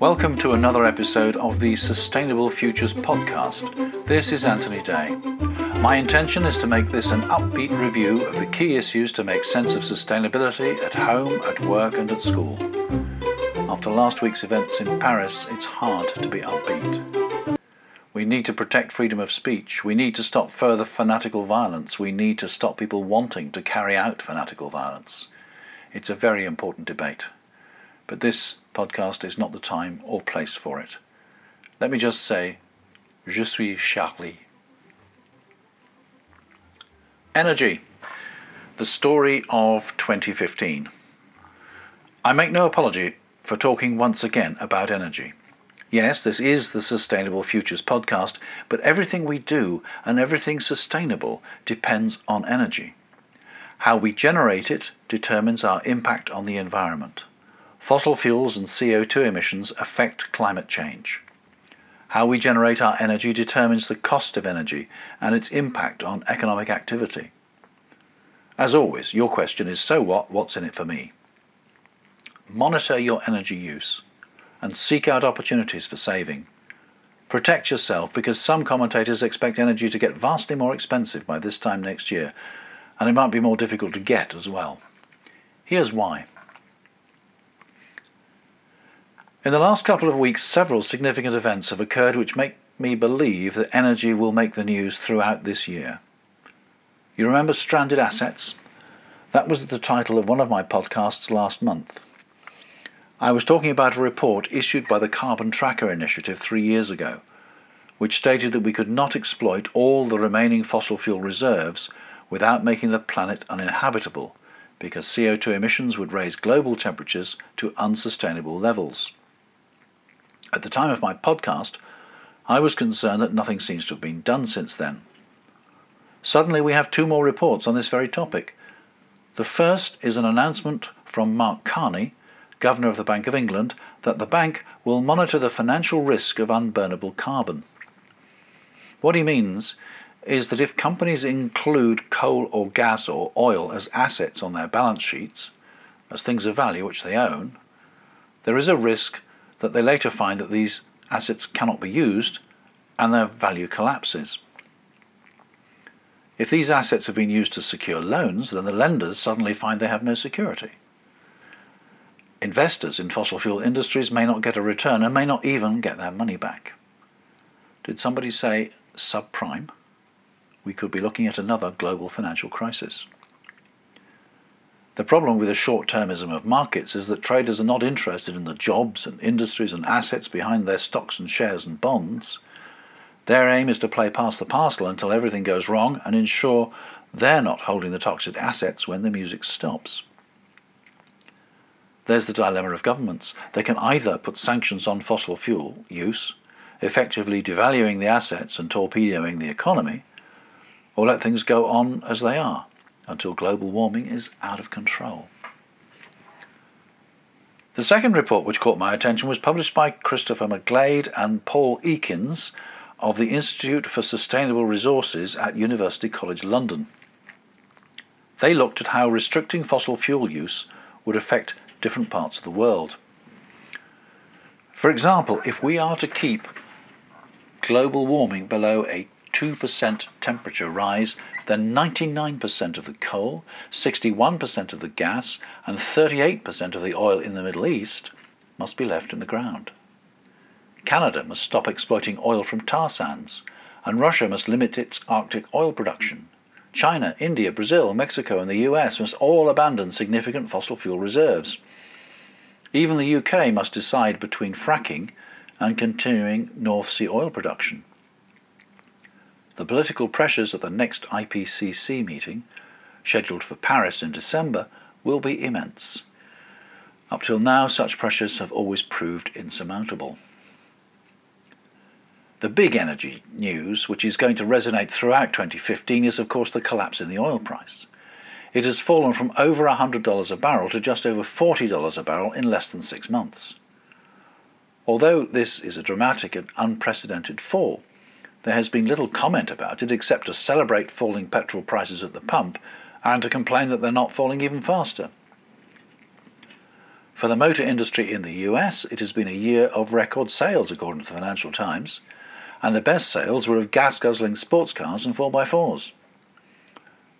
Welcome to another episode of the Sustainable Futures podcast. This is Anthony Day. My intention is to make this an upbeat review of the key issues to make sense of sustainability at home, at work, and at school. After last week's events in Paris, it's hard to be upbeat. We need to protect freedom of speech. We need to stop further fanatical violence. We need to stop people wanting to carry out fanatical violence. It's a very important debate. But this podcast is not the time or place for it. Let me just say, Je suis Charlie. Energy. The story of 2015. I make no apology for talking once again about energy. Yes, this is the Sustainable Futures podcast, but everything we do and everything sustainable depends on energy. How we generate it determines our impact on the environment. Fossil fuels and CO2 emissions affect climate change. How we generate our energy determines the cost of energy and its impact on economic activity. As always, your question is so what, what's in it for me? Monitor your energy use and seek out opportunities for saving. Protect yourself because some commentators expect energy to get vastly more expensive by this time next year, and it might be more difficult to get as well. Here's why. In the last couple of weeks, several significant events have occurred which make me believe that energy will make the news throughout this year. You remember Stranded Assets? That was the title of one of my podcasts last month. I was talking about a report issued by the Carbon Tracker Initiative three years ago, which stated that we could not exploit all the remaining fossil fuel reserves without making the planet uninhabitable, because CO2 emissions would raise global temperatures to unsustainable levels. At the time of my podcast, I was concerned that nothing seems to have been done since then. Suddenly, we have two more reports on this very topic. The first is an announcement from Mark Carney, Governor of the Bank of England, that the bank will monitor the financial risk of unburnable carbon. What he means is that if companies include coal or gas or oil as assets on their balance sheets, as things of value which they own, there is a risk that they later find that these assets cannot be used and their value collapses. If these assets have been used to secure loans, then the lenders suddenly find they have no security. Investors in fossil fuel industries may not get a return and may not even get their money back. Did somebody say subprime? We could be looking at another global financial crisis. The problem with the short termism of markets is that traders are not interested in the jobs and industries and assets behind their stocks and shares and bonds. Their aim is to play past the parcel until everything goes wrong and ensure they're not holding the toxic assets when the music stops. There's the dilemma of governments. They can either put sanctions on fossil fuel use, effectively devaluing the assets and torpedoing the economy, or let things go on as they are until global warming is out of control. The second report which caught my attention was published by Christopher McGlade and Paul Ekins of the Institute for Sustainable Resources at University College London. They looked at how restricting fossil fuel use would affect different parts of the world. For example, if we are to keep global warming below a 2% temperature rise, then 99% of the coal, 61% of the gas, and 38% of the oil in the Middle East must be left in the ground. Canada must stop exploiting oil from tar sands, and Russia must limit its Arctic oil production. China, India, Brazil, Mexico, and the US must all abandon significant fossil fuel reserves. Even the UK must decide between fracking and continuing North Sea oil production. The political pressures at the next IPCC meeting, scheduled for Paris in December, will be immense. Up till now, such pressures have always proved insurmountable. The big energy news, which is going to resonate throughout 2015, is of course the collapse in the oil price it has fallen from over $100 a barrel to just over $40 a barrel in less than six months. Although this is a dramatic and unprecedented fall, there has been little comment about it except to celebrate falling petrol prices at the pump and to complain that they're not falling even faster. For the motor industry in the US, it has been a year of record sales, according to the Financial Times, and the best sales were of gas guzzling sports cars and 4x4s.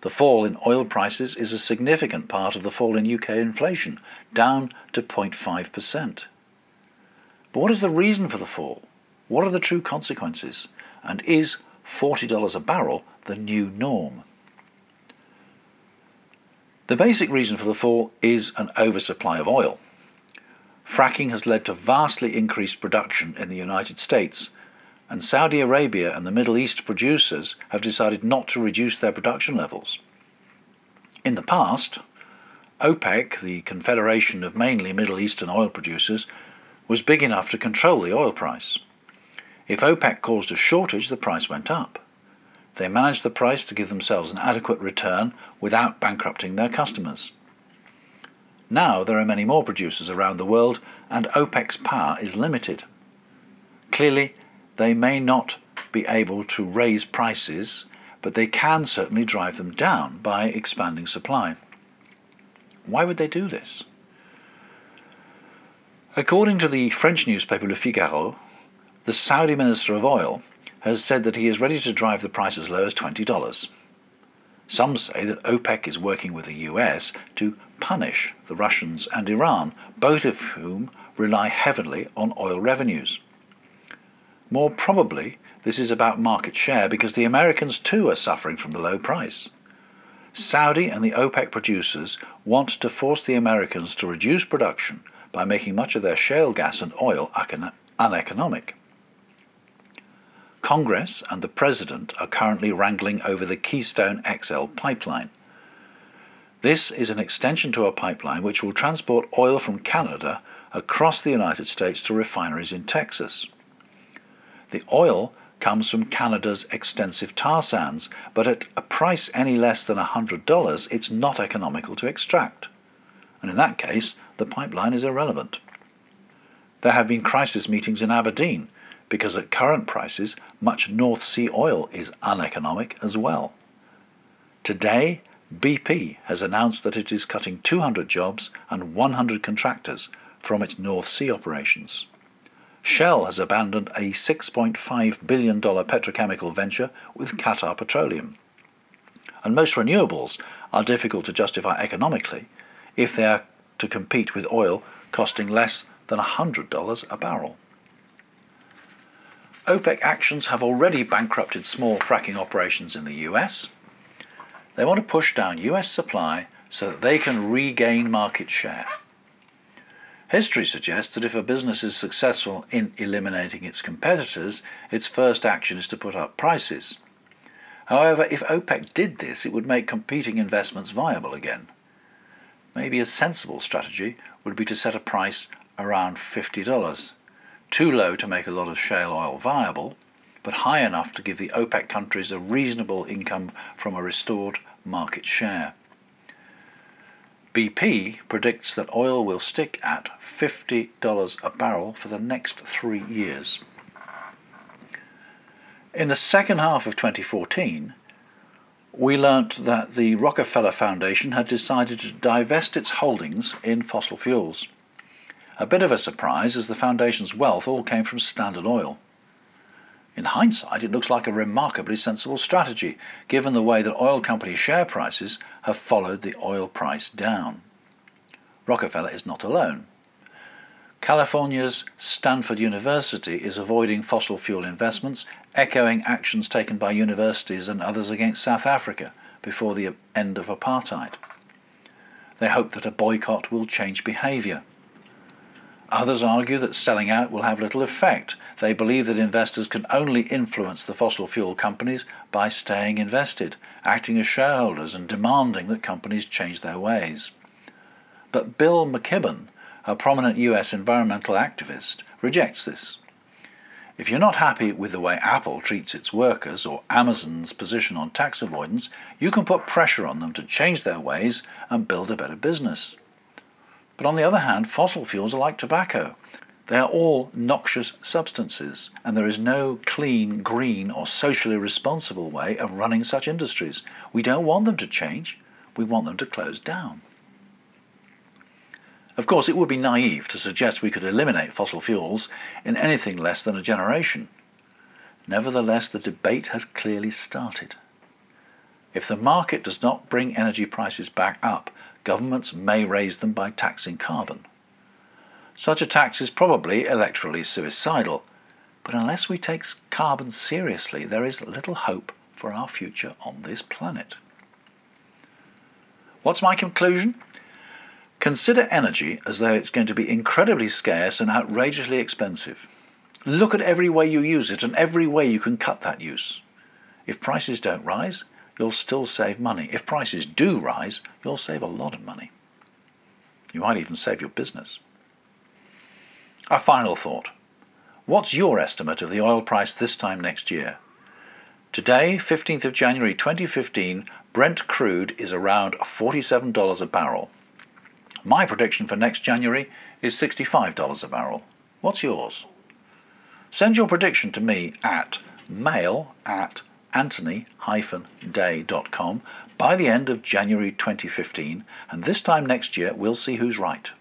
The fall in oil prices is a significant part of the fall in UK inflation, down to 0.5%. But what is the reason for the fall? What are the true consequences? And is $40 a barrel the new norm? The basic reason for the fall is an oversupply of oil. Fracking has led to vastly increased production in the United States, and Saudi Arabia and the Middle East producers have decided not to reduce their production levels. In the past, OPEC, the confederation of mainly Middle Eastern oil producers, was big enough to control the oil price. If OPEC caused a shortage, the price went up. They managed the price to give themselves an adequate return without bankrupting their customers. Now there are many more producers around the world, and OPEC's power is limited. Clearly, they may not be able to raise prices, but they can certainly drive them down by expanding supply. Why would they do this? According to the French newspaper Le Figaro, the Saudi Minister of Oil has said that he is ready to drive the price as low as $20. Some say that OPEC is working with the US to punish the Russians and Iran, both of whom rely heavily on oil revenues. More probably, this is about market share because the Americans too are suffering from the low price. Saudi and the OPEC producers want to force the Americans to reduce production by making much of their shale gas and oil uneconomic. Congress and the President are currently wrangling over the Keystone XL pipeline. This is an extension to a pipeline which will transport oil from Canada across the United States to refineries in Texas. The oil comes from Canada's extensive tar sands, but at a price any less than $100, it's not economical to extract. And in that case, the pipeline is irrelevant. There have been crisis meetings in Aberdeen because at current prices, much North Sea oil is uneconomic as well. Today, BP has announced that it is cutting 200 jobs and 100 contractors from its North Sea operations. Shell has abandoned a $6.5 billion petrochemical venture with Qatar Petroleum. And most renewables are difficult to justify economically if they are to compete with oil costing less than $100 a barrel. OPEC actions have already bankrupted small fracking operations in the US. They want to push down US supply so that they can regain market share. History suggests that if a business is successful in eliminating its competitors, its first action is to put up prices. However, if OPEC did this, it would make competing investments viable again. Maybe a sensible strategy would be to set a price around $50. Too low to make a lot of shale oil viable, but high enough to give the OPEC countries a reasonable income from a restored market share. BP predicts that oil will stick at $50 a barrel for the next three years. In the second half of 2014, we learnt that the Rockefeller Foundation had decided to divest its holdings in fossil fuels. A bit of a surprise as the foundation's wealth all came from Standard Oil. In hindsight, it looks like a remarkably sensible strategy, given the way that oil company share prices have followed the oil price down. Rockefeller is not alone. California's Stanford University is avoiding fossil fuel investments, echoing actions taken by universities and others against South Africa before the end of apartheid. They hope that a boycott will change behaviour. Others argue that selling out will have little effect. They believe that investors can only influence the fossil fuel companies by staying invested, acting as shareholders, and demanding that companies change their ways. But Bill McKibben, a prominent US environmental activist, rejects this. If you're not happy with the way Apple treats its workers or Amazon's position on tax avoidance, you can put pressure on them to change their ways and build a better business. But on the other hand, fossil fuels are like tobacco. They are all noxious substances, and there is no clean, green, or socially responsible way of running such industries. We don't want them to change, we want them to close down. Of course, it would be naive to suggest we could eliminate fossil fuels in anything less than a generation. Nevertheless, the debate has clearly started. If the market does not bring energy prices back up, governments may raise them by taxing carbon. Such a tax is probably electorally suicidal, but unless we take carbon seriously, there is little hope for our future on this planet. What's my conclusion? Consider energy as though it's going to be incredibly scarce and outrageously expensive. Look at every way you use it and every way you can cut that use. If prices don't rise, you'll still save money. If prices do rise, you'll save a lot of money. You might even save your business. A final thought. What's your estimate of the oil price this time next year? Today, 15th of January 2015, Brent crude is around $47 a barrel. My prediction for next January is $65 a barrel. What's yours? Send your prediction to me at mail at anthony-day.com by the end of January 2015, and this time next year we'll see who's right.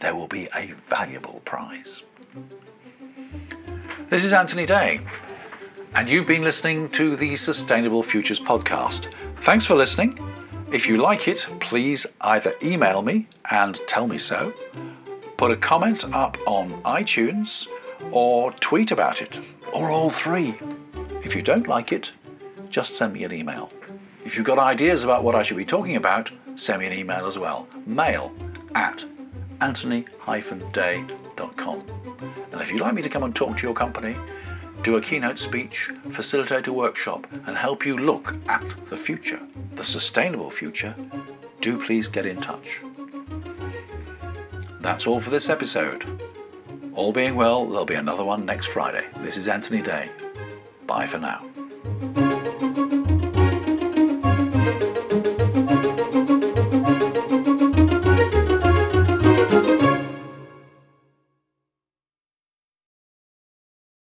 There will be a valuable prize. This is Anthony Day, and you've been listening to the Sustainable Futures podcast. Thanks for listening. If you like it, please either email me and tell me so, put a comment up on iTunes, or tweet about it, or all three. If you don't like it, just send me an email. If you've got ideas about what I should be talking about, send me an email as well. Mail at anthony-day.com. And if you'd like me to come and talk to your company, do a keynote speech, facilitate a workshop, and help you look at the future, the sustainable future, do please get in touch. That's all for this episode. All being well, there'll be another one next Friday. This is Anthony Day. Bye for now.